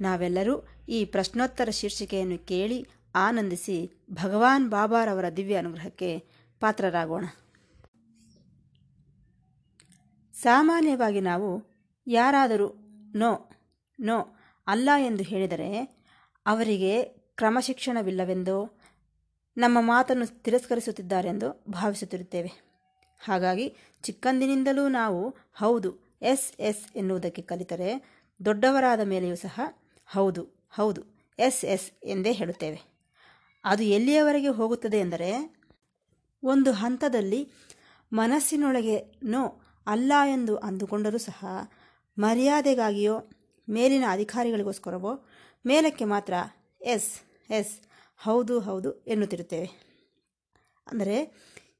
ನಾವೆಲ್ಲರೂ ಈ ಪ್ರಶ್ನೋತ್ತರ ಶೀರ್ಷಿಕೆಯನ್ನು ಕೇಳಿ ಆನಂದಿಸಿ ಭಗವಾನ್ ಬಾಬಾರವರ ದಿವ್ಯ ಅನುಗ್ರಹಕ್ಕೆ ಪಾತ್ರರಾಗೋಣ. ಸಾಮಾನ್ಯವಾಗಿ ನಾವು ಯಾರಾದರೂ ನೋ ನೋ ಅಲ್ಲ ಎಂದು ಹೇಳಿದರೆ ಅವರಿಗೆ ಕ್ರಮಶಿಕ್ಷಣವಿಲ್ಲವೆಂದೋ, ನಮ್ಮ ಮಾತನ್ನು ತಿರಸ್ಕರಿಸುತ್ತಿದ್ದಾರೆಂದು ಭಾವಿಸುತ್ತಿರುತ್ತೇವೆ. ಹಾಗಾಗಿ ಚಿಕ್ಕಂದಿನಿಂದಲೂ ನಾವು ಹೌದು, ಎಸ್ ಎಸ್ ಎನ್ನುವುದಕ್ಕೆ ಕಲಿತರೆ ದೊಡ್ಡವರಾದ ಮೇಲೆಯೂ ಸಹ ಹೌದು ಹೌದು. ಎಸ್ ಎಸ್ ಎಂದೇ ಹೇಳುತ್ತೇವೆ. ಅದು ಎಲ್ಲಿಯವರೆಗೆ ಹೋಗುತ್ತದೆ ಎಂದರೆ, ಒಂದು ಹಂತದಲ್ಲಿ ಮನಸ್ಸಿನೊಳಗೆ ನೋ ಅಲ್ಲ ಎಂದು ಅಂದುಕೊಂಡರೂ ಸಹ ಮರ್ಯಾದೆಗಾಗಿಯೋ ಮೇಲಿನ ಅಧಿಕಾರಿಗಳಿಗೋಸ್ಕರವೋ ಮೇಲಕ್ಕೆ ಮಾತ್ರ ಎಸ್ ಎಸ್, ಹೌದು ಹೌದು ಎನ್ನುತ್ತಿರುತ್ತೇವೆ. ಅಂದರೆ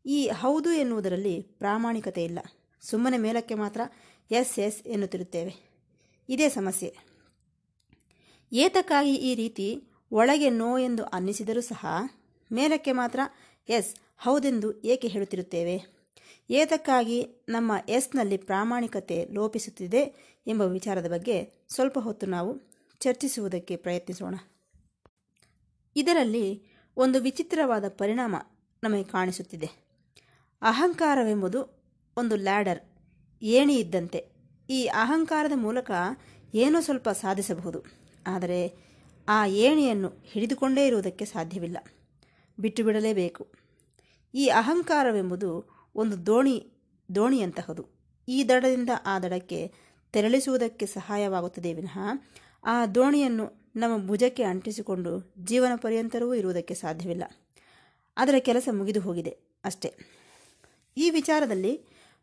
ಈ ಹೌದು ಎನ್ನುವುದರಲ್ಲಿ ಪ್ರಾಮಾಣಿಕತೆ ಇಲ್ಲ. ಸುಮ್ಮನೆ ಮೇಲಕ್ಕೆ ಮಾತ್ರ ಎಸ್ ಎಸ್ ಎನ್ನುತ್ತಿರುತ್ತೇವೆ. ಇದೇ ಸಮಸ್ಯೆ. ಏತಕ್ಕಾಗಿ ಈ ರೀತಿ ಒಳಗೆ ನೋ ಎಂದು ಅನ್ನಿಸಿದರೂ ಸಹ ಮೇಲಕ್ಕೆ ಮಾತ್ರ ಎಸ್ ಹೌದೆಂದು ಏಕೆ ಹೇಳುತ್ತಿರುತ್ತೇವೆ? ಏತಕ್ಕಾಗಿ ನಮ್ಮ ಎಸ್ನಲ್ಲಿ ಪ್ರಾಮಾಣಿಕತೆ ಲೋಪಿಸುತ್ತಿದೆ ಎಂಬ ವಿಚಾರದ ಬಗ್ಗೆ ಸ್ವಲ್ಪ ಹೊತ್ತು ನಾವು ಚರ್ಚಿಸುವುದಕ್ಕೆ ಪ್ರಯತ್ನಿಸೋಣ. ಇದರಲ್ಲಿ ಒಂದು ವಿಚಿತ್ರವಾದ ಪರಿಣಾಮ ನಮಗೆ ಕಾಣಿಸುತ್ತಿದೆ. ಅಹಂಕಾರವೆಂಬುದು ಒಂದು ಲ್ಯಾಡರ್ ಏಣಿ ಇದ್ದಂತೆ. ಈ ಅಹಂಕಾರದ ಮೂಲಕ ಏನೋ ಸ್ವಲ್ಪ ಸಾಧಿಸಬಹುದು. ಆದರೆ ಆ ಏಣಿಯನ್ನು ಹಿಡಿದುಕೊಂಡೇ ಇರುವುದಕ್ಕೆ ಸಾಧ್ಯವಿಲ್ಲ. ಬಿಟ್ಟು ಬಿಡಲೇಬೇಕು. ಈ ಅಹಂಕಾರವೆಂಬುದು ಒಂದು ದೋಣಿ, ದೋಣಿಯಂತಹದು. ಈ ದಡದಿಂದ ಆ ದಡಕ್ಕೆ ತೆರಳಿಸುವುದಕ್ಕೆ ಸಹಾಯವಾಗುತ್ತದೆ ವಿನಃ ಆ ದೋಣಿಯನ್ನು ನಮ್ಮ ಭುಜಕ್ಕೆ ಅಂಟಿಸಿಕೊಂಡು ಜೀವನ ಪರ್ಯಂತರವೂ ಇರುವುದಕ್ಕೆ ಸಾಧ್ಯವಿಲ್ಲ. ಅದರ ಕೆಲಸ ಮುಗಿದು ಹೋಗಿದೆ ಅಷ್ಟೇ. ಈ ವಿಚಾರದಲ್ಲಿ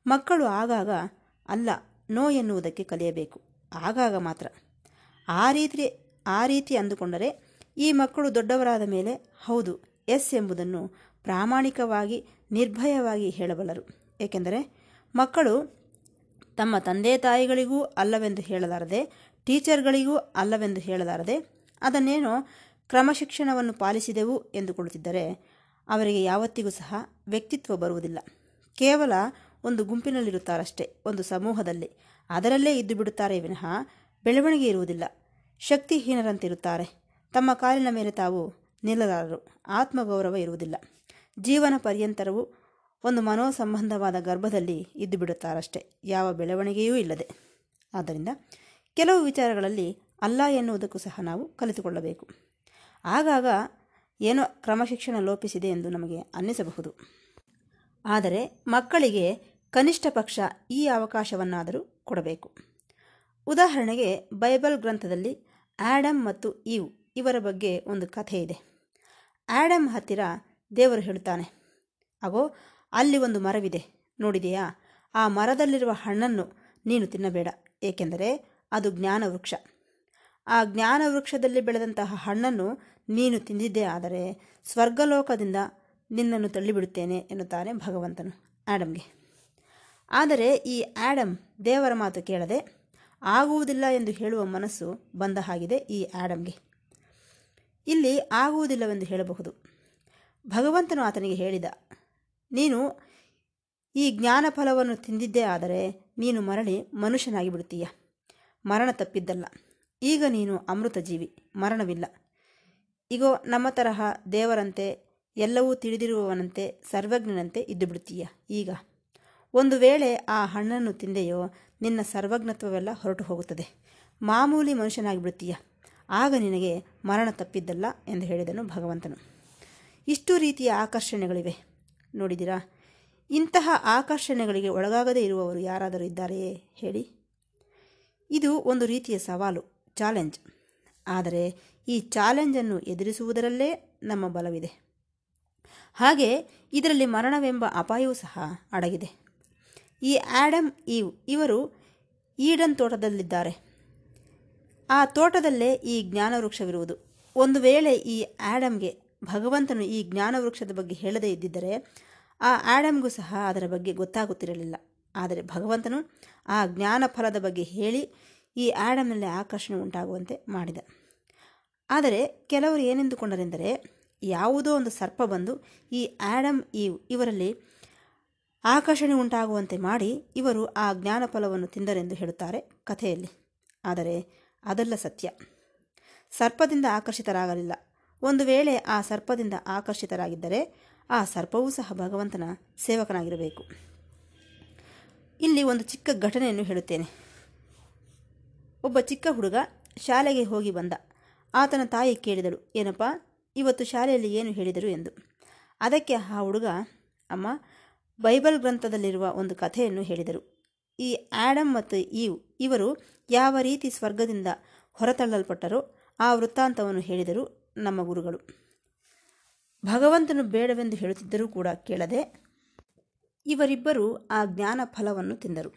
ಮಕ್ಕಳು ಆಗಾಗ ಅಲ್ಲ, ನೋ ಎನ್ನುವುದಕ್ಕೆ ಕಲಿಯಬೇಕು. ಆಗಾಗ ಮಾತ್ರ. ಆ ರೀತಿ ಆ ರೀತಿ ಅಂದುಕೊಂಡರೆ ಈ ಮಕ್ಕಳು ದೊಡ್ಡವರಾದ ಮೇಲೆ ಹೌದು, ಎಸ್ ಎಂಬುದನ್ನು ಪ್ರಾಮಾಣಿಕವಾಗಿ, ನಿರ್ಭಯವಾಗಿ ಹೇಳಬಲ್ಲರು. ಏಕೆಂದರೆ ಮಕ್ಕಳು ತಮ್ಮ ತಂದೆ ತಾಯಿಗಳಿಗೂ ಅಲ್ಲವೆಂದು ಹೇಳಲಾರದೆ, ಟೀಚರ್ಗಳಿಗೂ ಅಲ್ಲವೆಂದು ಹೇಳಲಾರದೆ, ಅದನ್ನೇನೋ ಕ್ರಮಶಿಕ್ಷಣವನ್ನು ಪಾಲಿಸಿದೆವು ಎಂದುಕೊಳ್ಳುತ್ತಿದ್ದರೆ ಅವರಿಗೆ ಯಾವತ್ತಿಗೂ ಸಹ ವ್ಯಕ್ತಿತ್ವ ಬರುವುದಿಲ್ಲ. ಕೇವಲ ಒಂದು ಗುಂಪಿನಲ್ಲಿರುತ್ತಾರಷ್ಟೇ, ಒಂದು ಸಮೂಹದಲ್ಲಿ. ಅದರಲ್ಲೇ ಇದ್ದು ಬಿಡುತ್ತಾರೆ ವಿನಃ ಬೆಳವಣಿಗೆ ಇರುವುದಿಲ್ಲ. ಶಕ್ತಿಹೀನರಂತಿರುತ್ತಾರೆ. ತಮ್ಮ ಕಾಲಿನ ಮೇಲೆ ತಾವು ನಿಲ್ಲಲಾರರು. ಆತ್ಮಗೌರವ ಇರುವುದಿಲ್ಲ. ಜೀವನ ಪರ್ಯಂತರವು ಒಂದು ಮನೋಸಂಬಂಧವಾದ ಗರ್ಭದಲ್ಲಿ ಇದ್ದು ಬಿಡುತ್ತಾರಷ್ಟೇ ಯಾವ ಬೆಳವಣಿಗೆಯೂ ಇಲ್ಲದೆ. ಆದ್ದರಿಂದ ಕೆಲವು ವಿಚಾರಗಳಲ್ಲಿ ಅಲ್ಲ ಎನ್ನುವುದಕ್ಕೂ ಸಹ ನಾವು ಕಲಿತುಕೊಳ್ಳಬೇಕು. ಆಗಾಗ ಏನೋ ಕ್ರಮಶಿಕ್ಷಣ ಲೋಪಿಸಿದೆ ಎಂದು ನಮಗೆ ಅನ್ನಿಸಬಹುದು. ಆದರೆ ಮಕ್ಕಳಿಗೆ ಕನಿಷ್ಠ ಪಕ್ಷ ಈ ಅವಕಾಶವನ್ನಾದರೂ ಕೊಡಬೇಕು. ಉದಾಹರಣೆಗೆ ಬೈಬಲ್ ಗ್ರಂಥದಲ್ಲಿ ಆ್ಯಡಮ್ ಮತ್ತು ಈವ್ ಇವರ ಬಗ್ಗೆ ಒಂದು ಕಥೆ ಇದೆ. ಆ್ಯಡಮ್ ಹತ್ತಿರ ದೇವರು ಹೇಳುತ್ತಾನೆ, ಅಗೋ, ಅಲ್ಲಿ ಒಂದು ಮರವಿದೆ. ನೋಡಿದೆಯಾ? ಆ ಮರದಲ್ಲಿರುವ ಹಣ್ಣನ್ನು ನೀನು ತಿನ್ನಬೇಡ, ಏಕೆಂದರೆ ಅದು ಜ್ಞಾನ ವೃಕ್ಷ ಆ ಜ್ಞಾನ ವೃಕ್ಷದಲ್ಲಿ ಬೆಳೆದಂತಹ ಹಣ್ಣನ್ನು ನೀನು ತಿಂದಿದ್ದೇ ಆದರೆ ಸ್ವರ್ಗಲೋಕದಿಂದ ನಿನ್ನನ್ನು ತಳ್ಳಿಬಿಡುತ್ತೇನೆ ಎನ್ನುತ್ತಾನೆ ಭಗವಂತನು ಆ್ಯಡಮ್ಗೆ ಆದರೆ ಈ ಆ್ಯಡಮ್ ದೇವರ ಮಾತು ಕೇಳದೆ ಆಗುವುದಿಲ್ಲ ಎಂದು ಹೇಳುವ ಮನಸ್ಸು ಬಂದ ಹಾಗಿದೆ ಈ ಆ್ಯಡಮ್ಗೆ ಇಲ್ಲಿ ಆಗುವುದಿಲ್ಲವೆಂದು ಹೇಳಬಹುದು. ಭಗವಂತನು ಆತನಿಗೆ ಹೇಳಿದ, ನೀನು ಈ ಜ್ಞಾನ ಫಲವನ್ನು ತಿಂದಿದ್ದೇ ಆದರೆ ನೀನು ಮರಳಿ ಮನುಷ್ಯನಾಗಿ ಬಿಡುತ್ತೀಯ ಮರಣ ತಪ್ಪಿದ್ದಲ್ಲ. ಈಗ ನೀನು ಅಮೃತ ಜೀವಿ, ಮರಣವಿಲ್ಲ. ಈಗೋ ನಮ್ಮ ತರಹ ದೇವರಂತೆ, ಎಲ್ಲವೂ ತಿಳಿದಿರುವವನಂತೆ, ಸರ್ವಜ್ಞನಂತೆ ಇದ್ದು ಬಿಡುತ್ತೀಯ ಈಗ ಒಂದು ವೇಳೆ ಆ ಹಣ್ಣನ್ನು ತಿಂದೆಯೋ ನಿನ್ನ ಸರ್ವಜ್ಞತ್ವವೆಲ್ಲ ಹೊರಟು ಹೋಗುತ್ತದೆ. ಮಾಮೂಲಿ ಮನುಷ್ಯನಾಗಿ ಬಿಡ್ತೀಯ ಆಗ ನಿನಗೆ ಮರಣ ತಪ್ಪಿದ್ದಲ್ಲ ಎಂದು ಹೇಳಿದನು ಭಗವಂತನು. ಇಷ್ಟು ರೀತಿಯ ಆಕರ್ಷಣೆಗಳಿವೆ. ನೋಡಿದಿರಾ? ಇಂತಹ ಆಕರ್ಷಣೆಗಳಿಗೆ ಒಳಗಾಗದೇ ಇರುವವರು ಯಾರಾದರೂ ಇದ್ದಾರೆಯೇ? ಹೇಳಿ. ಇದು ಒಂದು ರೀತಿಯ ಸವಾಲು, ಚಾಲೆಂಜ್. ಆದರೆ ಈ ಚಾಲೆಂಜನ್ನು ಎದುರಿಸುವುದರಲ್ಲೇ ನಮ್ಮ ಬಲವಿದೆ. ಹಾಗೆ ಇದರಲ್ಲಿ ಮರಣವೆಂಬ ಅಪಾಯವೂ ಸಹ ಅಡಗಿದೆ. ಈ ಆ್ಯಡಮ್ ಈವ್ ಇವರು ಈಡನ್ ತೋಟದಲ್ಲಿದ್ದಾರೆ. ಆ ತೋಟದಲ್ಲೇ ಈ ಜ್ಞಾನವೃಕ್ಷವಿರುವುದು. ಒಂದು ವೇಳೆ ಈ ಆ್ಯಡಮ್ಗೆ ಭಗವಂತನು ಈ ಜ್ಞಾನವೃಕ್ಷದ ಬಗ್ಗೆ ಹೇಳದೇ ಇದ್ದಿದ್ದರೆ ಆ ಆ್ಯಡಮ್ಗೂ ಸಹ ಅದರ ಬಗ್ಗೆ ಗೊತ್ತಾಗುತ್ತಿರಲಿಲ್ಲ. ಆದರೆ ಭಗವಂತನು ಆ ಜ್ಞಾನ ಫಲದ ಬಗ್ಗೆ ಹೇಳಿ ಈ ಆ್ಯಡಮ್ನಲ್ಲಿ ಆಕರ್ಷಣೆ ಉಂಟಾಗುವಂತೆ ಮಾಡಿದ. ಆದರೆ ಕೆಲವರು ಏನೆಂದುಕೊಂಡರೆಂದರೆ ಯಾವುದೋ ಒಂದು ಸರ್ಪ ಬಂದು ಈ ಆ್ಯಡಮ್ ಈವ್ ಇವರಲ್ಲಿ ಆಕರ್ಷಣೆ ಉಂಟಾಗುವಂತೆ ಮಾಡಿ ಇವರು ಆ ಜ್ಞಾನ ಫಲವನ್ನು ತಿಂದರೆಂದು ಹೇಳುತ್ತಾರೆ ಕಥೆಯಲ್ಲಿ. ಆದರೆ ಅದೆಲ್ಲ ಸತ್ಯ. ಸರ್ಪದಿಂದ ಆಕರ್ಷಿತರಾಗಲಿಲ್ಲ. ಒಂದು ವೇಳೆ ಆ ಸರ್ಪದಿಂದ ಆಕರ್ಷಿತರಾಗಿದ್ದರೆ ಆ ಸರ್ಪವೂ ಸಹ ಭಗವಂತನ ಸೇವಕನಾಗಿರಬೇಕು. ಇಲ್ಲಿ ಒಂದು ಚಿಕ್ಕ ಘಟನೆಯನ್ನು ಹೇಳುತ್ತೇನೆ. ಒಬ್ಬ ಚಿಕ್ಕ ಹುಡುಗ ಶಾಲೆಗೆ ಹೋಗಿ ಬಂದ. ಆತನ ತಾಯಿ ಕೇಳಿದಳು, ಏನಪ್ಪ, ಇವತ್ತು ಶಾಲೆಯಲ್ಲಿ ಏನು ಹೇಳಿದರು ಎಂದು. ಅದಕ್ಕೆ ಆ ಹುಡುಗ, ಅಮ್ಮ ಬೈಬಲ್ ಗ್ರಂಥದಲ್ಲಿರುವ ಒಂದು ಕಥೆಯನ್ನು ಹೇಳಿದರು. ಈ ಆ್ಯಡಮ್ ಮತ್ತು ಈವ್ ಇವರು ಯಾವ ರೀತಿ ಸ್ವರ್ಗದಿಂದ ಹೊರತಳ್ಳಲ್ಪಟ್ಟರೋ ಆ ವೃತ್ತಾಂತವನ್ನು ಹೇಳಿದರು ನಮ್ಮ ಗುರುಗಳು. ಭಗವಂತನು ಬೇಡವೆಂದು ಹೇಳುತ್ತಿದ್ದರೂ ಕೂಡ ಕೇಳದೆ ಇವರಿಬ್ಬರು ಆ ಜ್ಞಾನ ಫಲವನ್ನು ತಿಂದರು.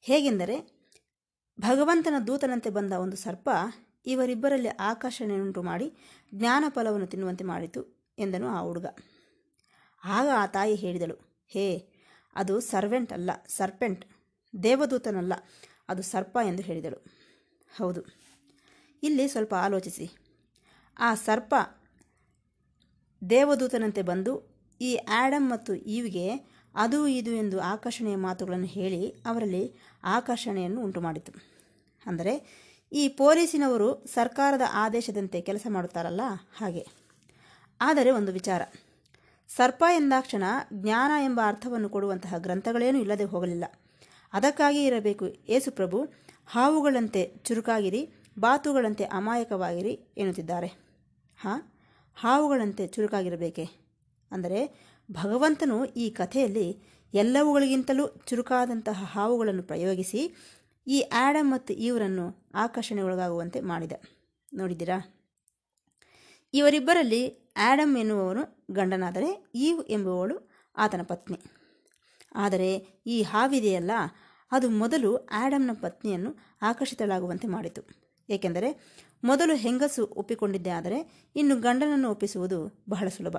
ಹೇಗೆಂದರೆ ಭಗವಂತನ ದೂತನಂತೆ ಬಂದ ಒಂದು ಸರ್ಪ ಇವರಿಬ್ಬರಲ್ಲಿ ಆಕರ್ಷಣೆಯುಂಟು ಮಾಡಿ ಜ್ಞಾನ ಫಲವನ್ನು ತಿನ್ನುವಂತೆ ಮಾಡಿತು ಎಂದನು ಆ ಹುಡುಗ. ಆಗ ಆ ತಾಯಿ ಹೇಳಿದಳು ಹೇ, ಅದು ಸರ್ವೆಂಟ್ ಅಲ್ಲ, ಸರ್ಪೆಂಟ್, ದೇವದೂತನಲ್ಲ, ಅದು ಸರ್ಪ ಎಂದು ಹೇಳಿದಳು. ಹೌದು, ಇಲ್ಲಿ ಸ್ವಲ್ಪ ಆಲೋಚಿಸಿ. ಆ ಸರ್ಪ ದೇವದೂತನಂತೆ ಬಂದು ಈ ಆ್ಯಡಮ್ ಮತ್ತು ಈವ್ಗೆ ಅದು ಇದು ಎಂದು ಆಕರ್ಷಣೆಯ ಮಾತುಗಳನ್ನು ಹೇಳಿ ಅವರಲ್ಲಿ ಆಕರ್ಷಣೆಯನ್ನು ಉಂಟು ಮಾಡಿತು ಅಂದರೆ, ಈ ಪೊಲೀಸಿನವರು ಸರ್ಕಾರದ ಆದೇಶದಂತೆ ಕೆಲಸ ಮಾಡುತ್ತಾರಲ್ಲ ಹಾಗೆ. ಆದರೆ ಒಂದು ವಿಚಾರ. ಸರ್ಪ ಎಂದಾಕ್ಷಣ ಜ್ಞಾನ ಎಂಬ ಅರ್ಥವನ್ನು ಕೊಡುವಂತಹ ಗ್ರಂಥಗಳೇನೂ ಇಲ್ಲದೆ ಹೋಗಲಿಲ್ಲ. ಅದಕ್ಕಾಗಿ ಇರಬೇಕು. ಏಸುಪ್ರಭು ಹಾವುಗಳಂತೆ ಚುರುಕಾಗಿರಿ, ಬಾತುಗಳಂತೆ ಅಮಾಯಕವಾಗಿರಿ ಎನ್ನುತ್ತಿದ್ದಾರೆ. ಹಾಂ? ಹಾವುಗಳಂತೆ ಚುರುಕಾಗಿರಬೇಕೆ? ಅಂದರೆ ಭಗವಂತನು ಈ ಕಥೆಯಲ್ಲಿ ಎಲ್ಲವುಗಳಿಗಿಂತಲೂ ಚುರುಕಾದಂತಹ ಹಾವುಗಳನ್ನು ಪ್ರಯೋಗಿಸಿ ಈ ಆ್ಯಡಮ್ ಮತ್ತು ಇವರನ್ನು ಆಕರ್ಷಣೆಗೊಳಗಾಗುವಂತೆ ಮಾಡಿದ. ನೋಡಿದ್ದೀರಾ? ಇವರಿಬ್ಬರಲ್ಲಿ ಆ್ಯಡಮ್ ಎನ್ನುವವನು ಗಂಡನಾದರೆ ಈವ್ ಎಂಬುವಳು ಆತನ ಪತ್ನಿ. ಆದರೆ ಈ ಹಾವಿದೆಯಲ್ಲ, ಅದು ಮೊದಲು ಆ್ಯಡಮ್ನ ಪತ್ನಿಯನ್ನು ಆಕರ್ಷಿತಳಾಗುವಂತೆ ಮಾಡಿತು. ಏಕೆಂದರೆ ಮೊದಲು ಹೆಂಗಸು ಒಪ್ಪಿಕೊಂಡಿದ್ದೆ ಆದರೆ ಇನ್ನು ಗಂಡನನ್ನು ಒಪ್ಪಿಸುವುದು ಬಹಳ ಸುಲಭ.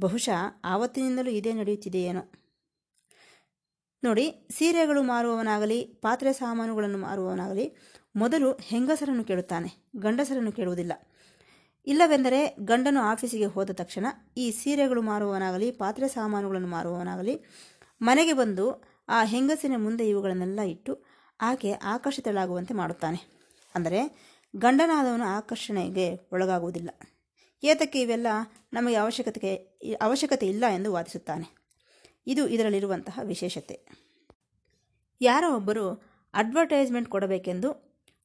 ಬಹುಶಃ ಆವತ್ತಿನಿಂದಲೂ ಇದೇ ನಡೆಯುತ್ತಿದೆಯೇನೋ. ನೋಡಿ, ಸೀರೆಗಳು ಮಾರುವವನಾಗಲಿ, ಪಾತ್ರೆ ಸಾಮಾನುಗಳನ್ನು ಮಾರುವವನಾಗಲಿ ಮೊದಲು ಹೆಂಗಸರನ್ನು ಕೇಳುತ್ತಾನೆ, ಗಂಡಸರನ್ನು ಕೇಳುವುದಿಲ್ಲ. ಇಲ್ಲವೆಂದರೆ ಗಂಡನು ಆಫೀಸಿಗೆ ಹೋದ ತಕ್ಷಣ ಈ ಸೀರೆಗಳು ಮಾರುವವನಾಗಲಿ, ಪಾತ್ರೆ ಸಾಮಾನುಗಳನ್ನು ಮಾರುವವನಾಗಲಿ, ಮನೆಗೆ ಬಂದು ಆ ಹೆಂಗಸಿನ ಮುಂದೆ ಇವುಗಳನ್ನೆಲ್ಲ ಇಟ್ಟು ಆಕೆ ಆಕರ್ಷಿತಳಾಗುವಂತೆ ಮಾಡುತ್ತಾನೆ. ಅಂದರೆ ಗಂಡನಾದವನು ಆಕರ್ಷಣೆಗೆ ಒಳಗಾಗುವುದಿಲ್ಲ. ಏತಕ್ಕೆ ಇವೆಲ್ಲ ನಮಗೆ ಅವಶ್ಯಕತೆಗೆ, ಅವಶ್ಯಕತೆ ಇಲ್ಲ ಎಂದು ವಾದಿಸುತ್ತಾನೆ. ಇದು ಇದರಲ್ಲಿರುವಂತಹ ವಿಶೇಷತೆ. ಯಾರೋ ಒಬ್ಬರು ಅಡ್ವರ್ಟೈಸ್ಮೆಂಟ್ ಕೊಡಬೇಕೆಂದು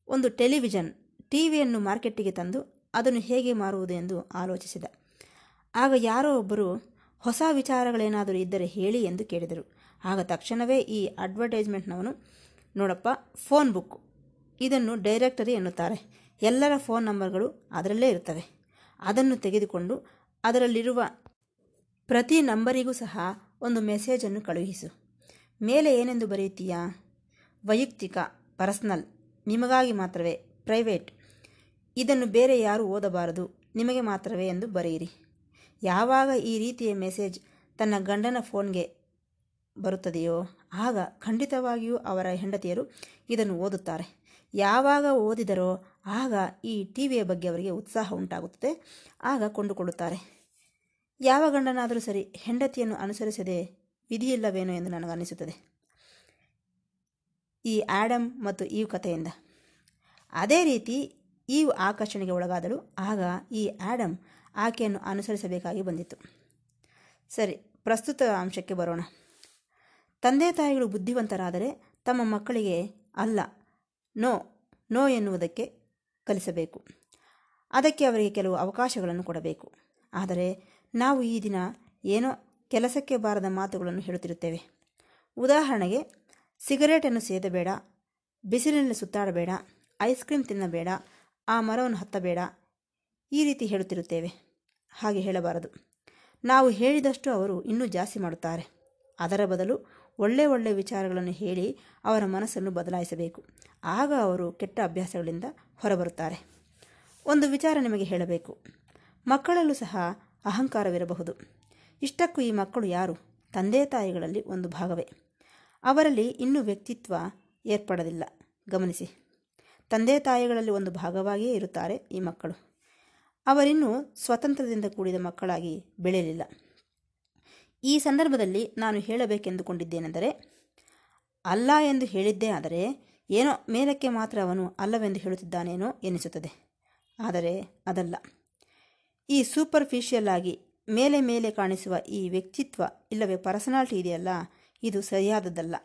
ಒಂದು ಟೆಲಿವಿಷನ್ ಟಿ ವಿಯನ್ನು ಮಾರ್ಕೆಟ್ಟಿಗೆ ತಂದು ಅದನ್ನು ಹೇಗೆ ಮಾರುವುದು ಎಂದು ಆಲೋಚಿಸಿದ. ಆಗ ಯಾರೋ ಒಬ್ಬರು, ಹೊಸ ವಿಚಾರಗಳೇನಾದರೂ ಇದ್ದರೆ ಹೇಳಿ ಎಂದು ಕೇಳಿದರು. ಆಗ ತಕ್ಷಣವೇ ಈ ಅಡ್ವರ್ಟೈಸ್ಮೆಂಟ್ನವನು, ನೋಡಪ್ಪ, ಫೋನ್ ಬುಕ್ ಇದನ್ನು ಡೈರೆಕ್ಟರಿ ಎನ್ನುತ್ತಾರೆ. ಎಲ್ಲರ ಫೋನ್ ನಂಬರ್ಗಳು ಅದರಲ್ಲೇ ಇರುತ್ತವೆ. ಅದನ್ನು ತೆಗೆದುಕೊಂಡು ಅದರಲ್ಲಿರುವ ಪ್ರತಿ ನಂಬರಿಗೂ ಸಹ ಒಂದು ಮೆಸೇಜನ್ನು ಕಳುಹಿಸು. ಮೇಲೆ ಏನೆಂದು ಬರೆಯುತ್ತೀಯಾ? ವೈಯಕ್ತಿಕ, ಪರ್ಸ್ನಲ್, ನಿಮಗಾಗಿ ಮಾತ್ರವೇ, ಪ್ರೈವೇಟ್. ಇದನ್ನು ಬೇರೆ ಯಾರೂ ಓದಬಾರದು. ನಿಮಗೆ ಮಾತ್ರವೇ ಎಂದು ಬರೆಯಿರಿ. ಯಾವಾಗ ಈ ರೀತಿಯ ಮೆಸೇಜ್ ತನ್ನ ಗಂಡನ ಫೋನ್ಗೆ ಬರುತ್ತದೆಯೋ, ಆಗ ಖಂಡಿತವಾಗಿಯೂ ಅವರ ಹೆಂಡತಿಯರು ಇದನ್ನು ಓದುತ್ತಾರೆ. ಯಾವಾಗ ಓದಿದರೋ, ಆಗ ಈ ಟಿ ವಿಯ ಬಗ್ಗೆ ಅವರಿಗೆ ಉತ್ಸಾಹ ಉಂಟಾಗುತ್ತದೆ. ಆಗ ಕೊಂಡುಕೊಳ್ಳುತ್ತಾರೆ. ಯಾವ ಗಂಡನಾದರೂ ಸರಿ ಹೆಂಡತಿಯನ್ನು ಅನುಸರಿಸದೆ ವಿಧಿಯಿಲ್ಲವೇನೋ ಎಂದು ನನಗನ್ನಿಸುತ್ತದೆ. ಈ ಆ್ಯಡಮ್ ಮತ್ತು ಈ ಕಥೆಯಿಂದ. ಅದೇ ರೀತಿ ಈವ್ ಆಕರ್ಷಣೆಗೆ ಒಳಗಾದಳು. ಆಗ ಈ ಆ್ಯಡಮ್ ಆಕೆಯನ್ನು ಅನುಸರಿಸಬೇಕಾಗಿ ಬಂದಿತು ಸರಿ, ಪ್ರಸ್ತುತ ಅಂಶಕ್ಕೆ ಬರೋಣ. ತಂದೆ ತಾಯಿಗಳು ಬುದ್ಧಿವಂತರಾದರೆ ತಮ್ಮ ಮಕ್ಕಳಿಗೆ ಅಲ್ಲ, ನೋ ನೋ ಎನ್ನುವುದಕ್ಕೆ ಕಲಿಸಬೇಕು. ಅದಕ್ಕೆ ಅವರಿಗೆ ಕೆಲವು ಅವಕಾಶಗಳನ್ನು ಕೊಡಬೇಕು. ಆದರೆ ನಾವು ಈ ದಿನ ಏನೋ ಕೆಲಸಕ್ಕೆ ಬಾರದ ಮಾತುಗಳನ್ನು ಹೇಳುತ್ತಿರುತ್ತೇವೆ. ಉದಾಹರಣೆಗೆ, ಸಿಗರೇಟನ್ನು ಸೇದಬೇಡ, ಬಿಸಿಲಿನಲ್ಲಿ ಸುತ್ತಾಡಬೇಡ, ಐಸ್ ಕ್ರೀಮ್ ತಿನ್ನಬೇಡ ಆ ಮರವನ್ನು ಹತ್ತಬೇಡ. ಈ ರೀತಿ ಹೇಳುತ್ತಿರುತ್ತೇವೆ. ಹಾಗೆ ಹೇಳಬಾರದು. ನಾವು ಹೇಳಿದಷ್ಟು ಅವರು ಇನ್ನೂ ಜಾಸ್ತಿ ಮಾಡುತ್ತಾರೆ. ಅದರ ಬದಲು ಒಳ್ಳೆ ಒಳ್ಳೆ ವಿಚಾರಗಳನ್ನು ಹೇಳಿ ಅವರ ಮನಸ್ಸನ್ನು ಬದಲಾಯಿಸಬೇಕು. ಆಗ ಅವರು ಕೆಟ್ಟ ಅಭ್ಯಾಸಗಳಿಂದ ಹೊರಬರುತ್ತಾರೆ. ಒಂದು ವಿಚಾರ ನಿಮಗೆ ಹೇಳಬೇಕು. ಮಕ್ಕಳಲ್ಲೂ ಸಹ ಅಹಂಕಾರವಿರಬಹುದು. ಇಷ್ಟಕ್ಕೂ ಈ ಮಕ್ಕಳು ಯಾರು? ತಂದೆ ತಾಯಿಗಳಲ್ಲಿ ಒಂದು ಭಾಗವೇ. ಅವರಲ್ಲಿ ಇನ್ನೂ ವ್ಯಕ್ತಿತ್ವ ಏರ್ಪಡದಿಲ್ಲ ಗಮನಿಸಿ. ತಂದೆ ತಾಯಿಗಳಲ್ಲಿ ಒಂದು ಭಾಗವಾಗಿಯೇ ಇರುತ್ತಾರೆ ಈ ಮಕ್ಕಳು. ಅವರಿನ್ನೂ ಸ್ವತಂತ್ರದಿಂದ ಕೂಡಿದ ಮಕ್ಕಳಾಗಿ ಬೆಳೆಯಲಿಲ್ಲ. ಈ ಸಂದರ್ಭದಲ್ಲಿ ನಾನು ಹೇಳಬೇಕೆಂದುಕೊಂಡಿದ್ದೇನೆಂದರೆ, ಅಲ್ಲ ಎಂದು ಹೇಳಿದ್ದೇ ಆದರೆ, ಏನೋ ಮೇಲಕ್ಕೆ ಮಾತ್ರ ಅವನು ಅಲ್ಲವೆಂದು ಹೇಳುತ್ತಿದ್ದಾನೇನೋ ಎನಿಸುತ್ತದೆ. ಆದರೆ ಅದಲ್ಲ. ಈ ಸೂಪರ್ಫಿಷಿಯಲ್ ಆಗಿ ಮೇಲೆ ಮೇಲೆ ಕಾಣಿಸುವ ಈ ವ್ಯಕ್ತಿತ್ವ ಇಲ್ಲವೇ ಪರ್ಸನಾಲ್ಟಿ ಇದೆಯಲ್ಲ, ಇದು ಸರಿಯಾದದ್ದಲ್ಲ.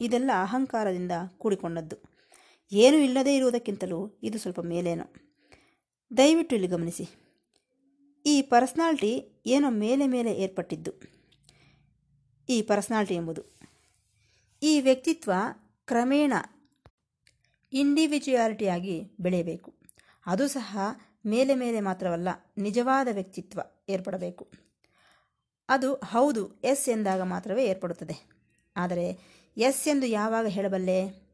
ಇದೆಲ್ಲ ಅಹಂಕಾರದಿಂದ ಕೂಡಿಕೊಂಡದ್ದು. ಏನೂ ಇಲ್ಲದೇ ಇರುವುದಕ್ಕಿಂತಲೂ ಇದು ಸ್ವಲ್ಪ ಮೇಲೇನೋ. ದಯವಿಟ್ಟು ಇಲ್ಲಿ ಗಮನಿಸಿ. ಈ ಪರ್ಸ್ನಾಲ್ಟಿ ಏನೋ ಮೇಲೆ ಮೇಲೆ ಏರ್ಪಟ್ಟಿದ್ದು. ಈ ಪರ್ಸ್ನಾಲ್ಟಿ ಎಂಬುದು. ಈ ವ್ಯಕ್ತಿತ್ವ ಕ್ರಮೇಣ ಇಂಡಿವಿಜುವಾಲಿಟಿಯಾಗಿ ಬೆಳೆಯಬೇಕು. ಅದು ಸಹ ಮೇಲೆ ಮೇಲೆ ಮಾತ್ರವಲ್ಲ, ನಿಜವಾದ ವ್ಯಕ್ತಿತ್ವ ಏರ್ಪಡಬೇಕು. ಅದು ಹೌದು, ಎಸ್ ಎಂದಾಗ ಮಾತ್ರವೇ ಏರ್ಪಡುತ್ತದೆ. ಆದರೆ ಎಸ್ ಎಂದು ಯಾವಾಗ ಹೇಳಬಲ್ಲೆ?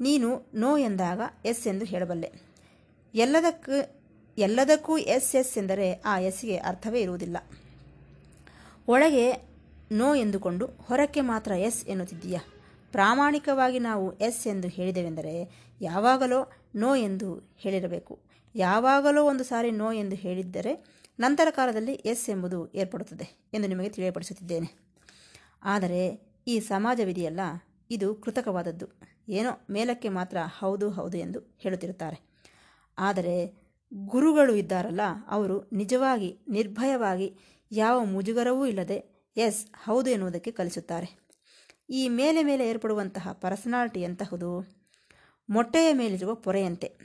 ನೀನು ನೋ ಎಂದಾಗ ಎಸ್ ಎಂದು ಹೇಳಬಲ್ಲೆ. ಎಲ್ಲದಕ್ಕೂ ಎಲ್ಲದಕ್ಕೂ ಎಸ್ ಎಸ್ ಎಂದರೆ ಆ ಎಸ್ಗೆ ಅರ್ಥವೇ ಇರುವುದಿಲ್ಲ. ಒಳಗೆ ನೋ ಎಂದುಕೊಂಡು ಹೊರಕ್ಕೆ ಮಾತ್ರ ಎಸ್ ಎನ್ನುತ್ತಿದ್ದೀಯಾ? ಪ್ರಾಮಾಣಿಕವಾಗಿ ನಾವು ಎಸ್ ಎಂದು ಹೇಳಿದೆವೆಂದರೆ ಯಾವಾಗಲೋ ನೋ ಎಂದು ಹೇಳಿರಬೇಕು. ಯಾವಾಗಲೋ ಒಂದು ಸಾರಿ ನೋ ಎಂದು ಹೇಳಿದ್ದರೆ ನಂತರ ಕಾಲದಲ್ಲಿ ಎಸ್ ಎಂಬುದು ಏರ್ಪಡುತ್ತದೆ ಎಂದು ನಿಮಗೆ ತಿಳಿಯಪಡಿಸುತ್ತಿದ್ದೇನೆ. ಆದರೆ ಈ ಸಮಾಜವಿದೆಯಲ್ಲ, ಇದು ಕೃತಕವಾದದ್ದು. ಏನೋ ಮೇಲಕ್ಕೆ ಮಾತ್ರ ಹೌದು ಹೌದು ಎಂದು ಹೇಳುತ್ತಿರುತ್ತಾರೆ. ಆದರೆ ಗುರುಗಳು ಇದ್ದಾರಲ್ಲ, ಅವರು ನಿಜವಾಗಿ, ನಿರ್ಭಯವಾಗಿ ಯಾವ ಮುಜುಗರವೂ ಇಲ್ಲದೆ, ಎಸ್, ಹೌದು ಎನ್ನುವುದಕ್ಕೆ ಕಲಿಸುತ್ತಾರೆ. ಈ ಮೇಲೆ ಮೇಲೆ ಏರ್ಪಡುವಂತಹ ಪರ್ಸನಾಲಿಟಿ ಎಂತಹುದು? ಮೊಟ್ಟೆಯ ಮೇಲಿರುವ ಪೊರೆಯಂತೆ.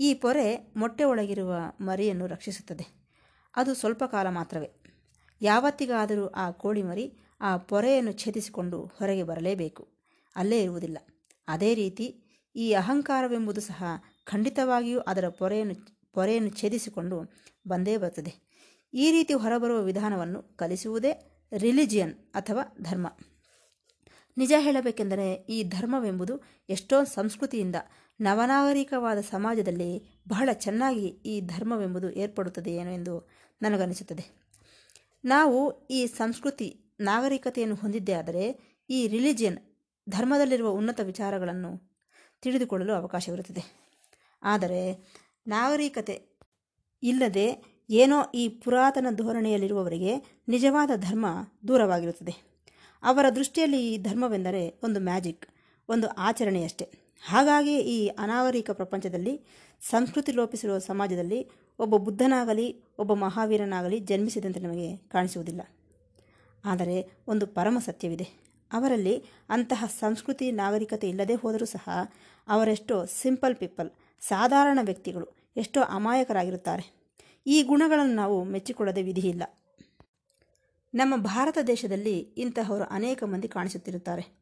ಈ ಪೊರೆ ಮೊಟ್ಟೆ ಒಳಗಿರುವ ಮರಿಯನ್ನು ರಕ್ಷಿಸುತ್ತದೆ. ಅದು ಸ್ವಲ್ಪ ಕಾಲ ಮಾತ್ರವೇ. ಯಾವತ್ತಿಗಾದರೂ ಆ ಕೋಳಿ ಮರಿ ಆ ಪೊರೆಯನ್ನು ಛೇದಿಸಿಕೊಂಡು ಹೊರಗೆ ಬರಲೇಬೇಕು. ಅಲ್ಲೇ ಇರುವುದಿಲ್ಲ. ಅದೇ ರೀತಿ ಈ ಅಹಂಕಾರವೆಂಬುದು ಸಹ ಖಂಡಿತವಾಗಿಯೂ ಅದರ ಪೊರೆಯನ್ನು ಪೊರೆಯನ್ನು ಛೇದಿಸಿಕೊಂಡು ಬಂದೇ ಬರುತ್ತದೆ. ಈ ರೀತಿ ಹೊರಬರುವ ವಿಧಾನವನ್ನು ಕಲಿಸುವುದೇ ರಿಲಿಜಿಯನ್ ಅಥವಾ ಧರ್ಮ. ನಿಜ ಹೇಳಬೇಕೆಂದರೆ ಈ ಧರ್ಮವೆಂಬುದು ಎಷ್ಟೋ ಸಂಸ್ಕೃತಿಯಿಂದ ನವನಾಗರಿಕವಾದ ಸಮಾಜದಲ್ಲಿ ಬಹಳ ಚೆನ್ನಾಗಿ ಈ ಧರ್ಮವೆಂಬುದು ಏರ್ಪಡುತ್ತದೆಯೇನೋ ಎಂದು ನನಗನಿಸುತ್ತದೆ. ನಾವು ಈ ಸಂಸ್ಕೃತಿ, ನಾಗರಿಕತೆಯನ್ನು ಹೊಂದಿದ್ದೇ ಆದರೆ ಈ ರಿಲಿಜಿಯನ್ ಧರ್ಮದಲ್ಲಿರುವ ಉನ್ನತ ವಿಚಾರಗಳನ್ನು ತಿಳಿದುಕೊಳ್ಳಲು ಅವಕಾಶವಿರುತ್ತದೆ. ಆದರೆ ನಾಗರಿಕತೆ ಇಲ್ಲದೆ ಏನೋ ಈ ಪುರಾತನ ಧೋರಣೆಯಲ್ಲಿರುವವರಿಗೆ ನಿಜವಾದ ಧರ್ಮ ದೂರವಾಗಿರುತ್ತದೆ. ಅವರ ದೃಷ್ಟಿಯಲ್ಲಿ ಈ ಧರ್ಮವೆಂದರೆ ಒಂದು ಮ್ಯಾಜಿಕ್, ಒಂದು ಆಚರಣೆಯಷ್ಟೇ. ಹಾಗಾಗಿ ಈ ಅನಾಗರಿಕ ಪ್ರಪಂಚದಲ್ಲಿ ಸಂಸ್ಕೃತಿ ಲೋಪಿಸಿರುವ ಸಮಾಜದಲ್ಲಿ ಒಬ್ಬ ಬುದ್ಧನಾಗಲಿ, ಒಬ್ಬ ಮಹಾವೀರನಾಗಲಿ ಜನ್ಮಿಸಿದಂತೆ ನಮಗೆ ಕಾಣಿಸುವುದಿಲ್ಲ. ಆದರೆ ಒಂದು ಪರಮ ಸತ್ಯವಿದೆ. ಅವರಲ್ಲಿ ಅಂತಹ ಸಂಸ್ಕೃತಿ ನಾಗರಿಕತೆ ಇಲ್ಲದೆ ಹೋದರೂ ಸಹ ಅವರೆಷ್ಟೋ ಸಿಂಪಲ್ ಪೀಪಲ್, ಸಾಧಾರಣ ವ್ಯಕ್ತಿಗಳು, ಎಷ್ಟೋ ಅಮಾಯಕರಾಗಿರುತ್ತಾರೆ. ಈ ಗುಣಗಳನ್ನು ನಾವು ಮೆಚ್ಚಿಕೊಳ್ಳದೆ ವಿಧಿಯಿಲ್ಲ. ನಮ್ಮ ಭಾರತ ದೇಶದಲ್ಲಿ ಇಂತಹವರು ಅನೇಕ ಮಂದಿ ಕಾಣಿಸುತ್ತಿರುತ್ತಾರೆ.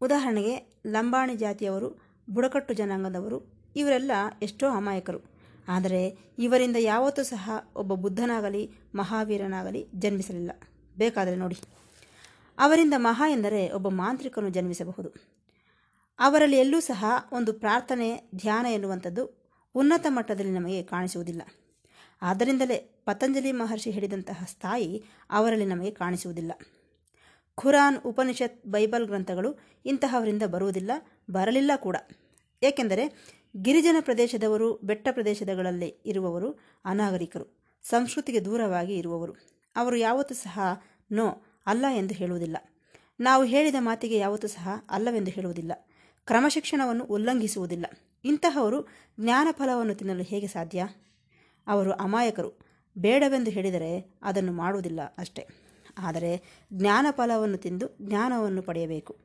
ಉದಾಹರಣೆಗೆ, ಲಂಬಾಣಿ ಜಾತಿಯವರು, ಬುಡಕಟ್ಟು ಜನಾಂಗದವರು, ಇವರೆಲ್ಲ ಎಷ್ಟೋ ಅಮಾಯಕರು. ಆದರೆ ಇವರಿಂದ ಯಾವತ್ತೂ ಸಹ ಒಬ್ಬ ಬುದ್ಧನಾಗಲಿ, ಮಹಾವೀರನಾಗಲಿ ಜನ್ಮಿಸಲಿಲ್ಲ. ಬೇಕಾದರೆ ನೋಡಿ. ಅವರಿಂದ ಮಹಾ ಎಂದರೆ ಒಬ್ಬ ಮಾಂತ್ರಿಕನು ಜನ್ಮಿಸಬಹುದು. ಅವರಲ್ಲಿ ಎಲ್ಲೂ ಸಹ ಒಂದು ಪ್ರಾರ್ಥನೆ, ಧ್ಯಾನ ಎನ್ನುವಂಥದ್ದು ಉನ್ನತ ಮಟ್ಟದಲ್ಲಿ ನಮಗೆ ಕಾಣಿಸುವುದಿಲ್ಲ. ಆದ್ದರಿಂದಲೇ ಪತಂಜಲಿ ಮಹರ್ಷಿ ಹೇಳಿದಂತಹ ಸ್ಥಾಯಿ ಅವರಲ್ಲಿ ನಮಗೆ ಕಾಣಿಸುವುದಿಲ್ಲ. ಖುರಾನ್, ಉಪನಿಷತ್, ಬೈಬಲ್ ಗ್ರಂಥಗಳು ಇಂತಹವರಿಂದ ಬರುವುದಿಲ್ಲ, ಬರಲಿಲ್ಲ ಕೂಡ. ಏಕೆಂದರೆ ಗಿರಿಜನ ಪ್ರದೇಶದವರು, ಬೆಟ್ಟ ಪ್ರದೇಶಗಳಲ್ಲಿ ಇರುವವರು ಅನಾಗರಿಕರು, ಸಂಸ್ಕೃತಿಗೆ ದೂರವಾಗಿ ಇರುವವರು. ಅವರು ಯಾವತ್ತೂ ಸಹ ನೋ ಅಲ್ಲ ಎಂದು ಹೇಳುವುದಿಲ್ಲ. ನಾವು ಹೇಳಿದ ಮಾತಿಗೆ ಯಾವತ್ತೂ ಸಹ ಅಲ್ಲವೆಂದು ಹೇಳುವುದಿಲ್ಲ. ಕ್ರಮಶಿಕ್ಷಣವನ್ನು ಉಲ್ಲಂಘಿಸುವುದಿಲ್ಲ. ಇಂತಹವರು ಜ್ಞಾನಫಲವನ್ನು ತಿನ್ನಲು ಹೇಗೆ ಸಾಧ್ಯ? ಅವರು ಅಮಾಯಕರು. ಬೇಡವೆಂದು ಹೇಳಿದರೆ ಅದನ್ನು ಮಾಡುವುದಿಲ್ಲ ಅಷ್ಟೇ. ಆದರೆ ಜ್ಞಾನ ಫಲವನ್ನು ತಿಂದು ಜ್ಞಾನವನ್ನು ಪಡೆಯಬೇಕು.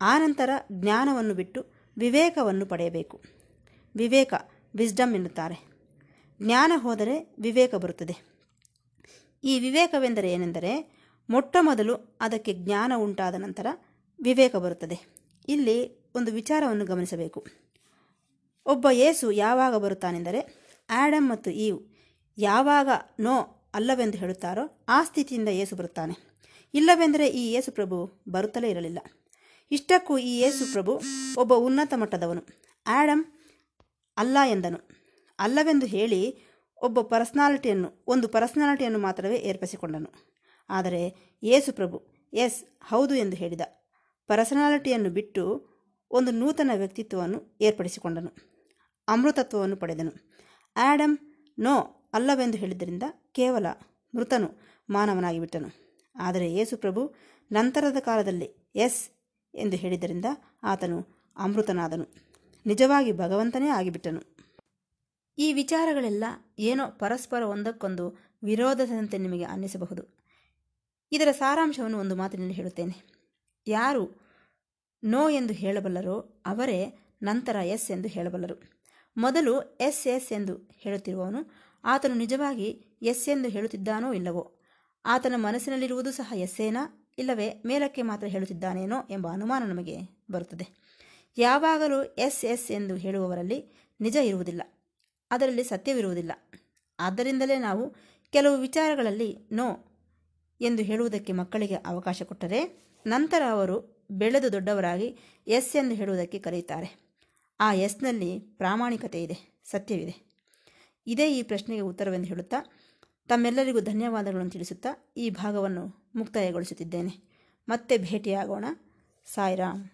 ಆನಂತರ ಜ್ಞಾನವನ್ನು ಬಿಟ್ಟು ವಿವೇಕವನ್ನು ಪಡೆಯಬೇಕು. ವಿವೇಕ, ವಿಸ್ಡಮ್ ಎನ್ನುತ್ತಾರೆ. ಜ್ಞಾನ ಹೋದರೆ ವಿವೇಕ ಬರುತ್ತದೆ. ಈ ವಿವೇಕವೆಂದರೆ ಏನೆಂದರೆ ಮೊಟ್ಟ ಮೊದಲು ಅದಕ್ಕೆ ಜ್ಞಾನ ಉಂಟಾದ ನಂತರ ವಿವೇಕ ಬರುತ್ತದೆ. ಇಲ್ಲಿ ಒಂದು ವಿಚಾರವನ್ನು ಗಮನಿಸಬೇಕು. ಒಬ್ಬ ಯೇಸು ಯಾವಾಗ ಬರುತ್ತಾನೆಂದರೆ ಆ್ಯಡಮ್ ಮತ್ತು ಈವ್ ಯಾವಾಗ ನೋ ಅಲ್ಲವೆಂದು ಹೇಳುತ್ತಾರೋ ಆ ಸ್ಥಿತಿಯಿಂದ ಯೇಸು ಬರುತ್ತಾನೆ. ಇಲ್ಲವೆಂದರೆ ಈ ಯೇಸು ಪ್ರಭು ಬರುತ್ತಲೇ ಇರಲಿಲ್ಲ. ಇಷ್ಟಕ್ಕೂ ಈ ಯೇಸು ಪ್ರಭು ಒಬ್ಬ ಉನ್ನತ ಮಟ್ಟದವನು. ಆ್ಯಡಮ್ ಅಲ್ಲ ಎಂದನು. ಅಲ್ಲವೆಂದು ಹೇಳಿ ಒಬ್ಬ ಪರ್ಸ್ನಾಲಿಟಿಯನ್ನು, ಒಂದು ಪರ್ಸನಾಲಿಟಿಯನ್ನು ಮಾತ್ರವೇ ಏರ್ಪಡಿಸಿಕೊಂಡನು. ಆದರೆ ಯೇಸು ಪ್ರಭು, ಎಸ್, ಹೌದು ಎಂದು ಹೇಳಿದ. ಪರ್ಸನಾಲಿಟಿಯನ್ನು ಬಿಟ್ಟು ಒಂದು ನೂತನ ವ್ಯಕ್ತಿತ್ವವನ್ನು ಏರ್ಪಡಿಸಿಕೊಂಡನು. ಅಮೃತತ್ವವನ್ನು ಪಡೆದನು. ಆ್ಯಡಮ್ ನೋ, ಅಲ್ಲವೆಂದು ಹೇಳಿದ್ದರಿಂದ ಕೇವಲ ಮೃತನು ಮಾನವನಾಗಿ ಬಿಟ್ಟನು. ಆದರೆ ಯೇಸು ಪ್ರಭು, ನಂತರದ ಕಾಲದಲ್ಲಿ ಎಸ್ ಎಂದು ಹೇಳಿದ್ದರಿಂದ ಆತನು ಅಮೃತನಾದನು. ನಿಜವಾಗಿ ಭಗವಂತನೇ ಆಗಿಬಿಟ್ಟನು. ಈ ವಿಚಾರಗಳೆಲ್ಲ ಏನೋ ಪರಸ್ಪರ ಒಂದಕ್ಕೊಂದು ವಿರೋಧದಂತೆ ನಿಮಗೆ ಅನ್ನಿಸಬಹುದು. ಇದರ ಸಾರಾಂಶವನ್ನು ಒಂದು ಮಾತಿನಲ್ಲಿ ಹೇಳುತ್ತೇನೆ. ಯಾರು ನೋ ಎಂದು ಹೇಳಬಲ್ಲರೋ ಅವರೇ ನಂತರ ಎಸ್ ಎಂದು ಹೇಳಬಲ್ಲರು. ಮೊದಲು ಎಸ್ ಎಸ್ ಎಂದು ಹೇಳುತ್ತಿರುವವನು, ಆತನು ನಿಜವಾಗಿ ಎಸ್ ಎಂದು ಹೇಳುತ್ತಿದ್ದಾನೋ ಇಲ್ಲವೋ? ಆತನ ಮನಸ್ಸಿನಲ್ಲಿರುವುದು ಸಹ ಎಸ್ಸೇನಾ, ಇಲ್ಲವೇ ಮೇಲಕ್ಕೆ ಮಾತ್ರ ಹೇಳುತ್ತಿದ್ದಾನೇನೋ ಎಂಬ ಅನುಮಾನ ನಮಗೆ ಬರುತ್ತದೆ. ಯಾವಾಗಲೂ ಎಸ್ ಎಸ್ ಎಂದು ಹೇಳುವವರಲ್ಲಿ ನಿಜ ಇರುವುದಿಲ್ಲ, ಅದರಲ್ಲಿ ಸತ್ಯವಿರುವುದಿಲ್ಲ. ಆದ್ದರಿಂದಲೇ ನಾವು ಕೆಲವು ವಿಚಾರಗಳಲ್ಲಿ ನೋ ಎಂದು ಹೇಳುವುದಕ್ಕೆ ಮಕ್ಕಳಿಗೆ ಅವಕಾಶ ಕೊಟ್ಟರೆ ನಂತರ ಅವರು ಬೆಳೆದು ದೊಡ್ಡವರಾಗಿ ಎಸ್ ಎಂದು ಹೇಳುವುದಕ್ಕೆ ಕರೆಯುತ್ತಾರೆ. ಆ ಎಸ್ನಲ್ಲಿ ಪ್ರಾಮಾಣಿಕತೆ ಇದೆ, ಸತ್ಯವಿದೆ. ಇದೇ ಈ ಪ್ರಶ್ನೆಗೆ ಉತ್ತರವೆಂದು ಹೇಳುತ್ತಾ, ತಮ್ಮೆಲ್ಲರಿಗೂ ಧನ್ಯವಾದಗಳನ್ನು ತಿಳಿಸುತ್ತಾ ಈ ಭಾಗವನ್ನು ಮುಕ್ತಾಯಗೊಳಿಸುತ್ತಿದ್ದೇನೆ. ಮತ್ತೆ ಭೇಟಿಯಾಗೋಣ. ಸಾಯಿರಾಮ್.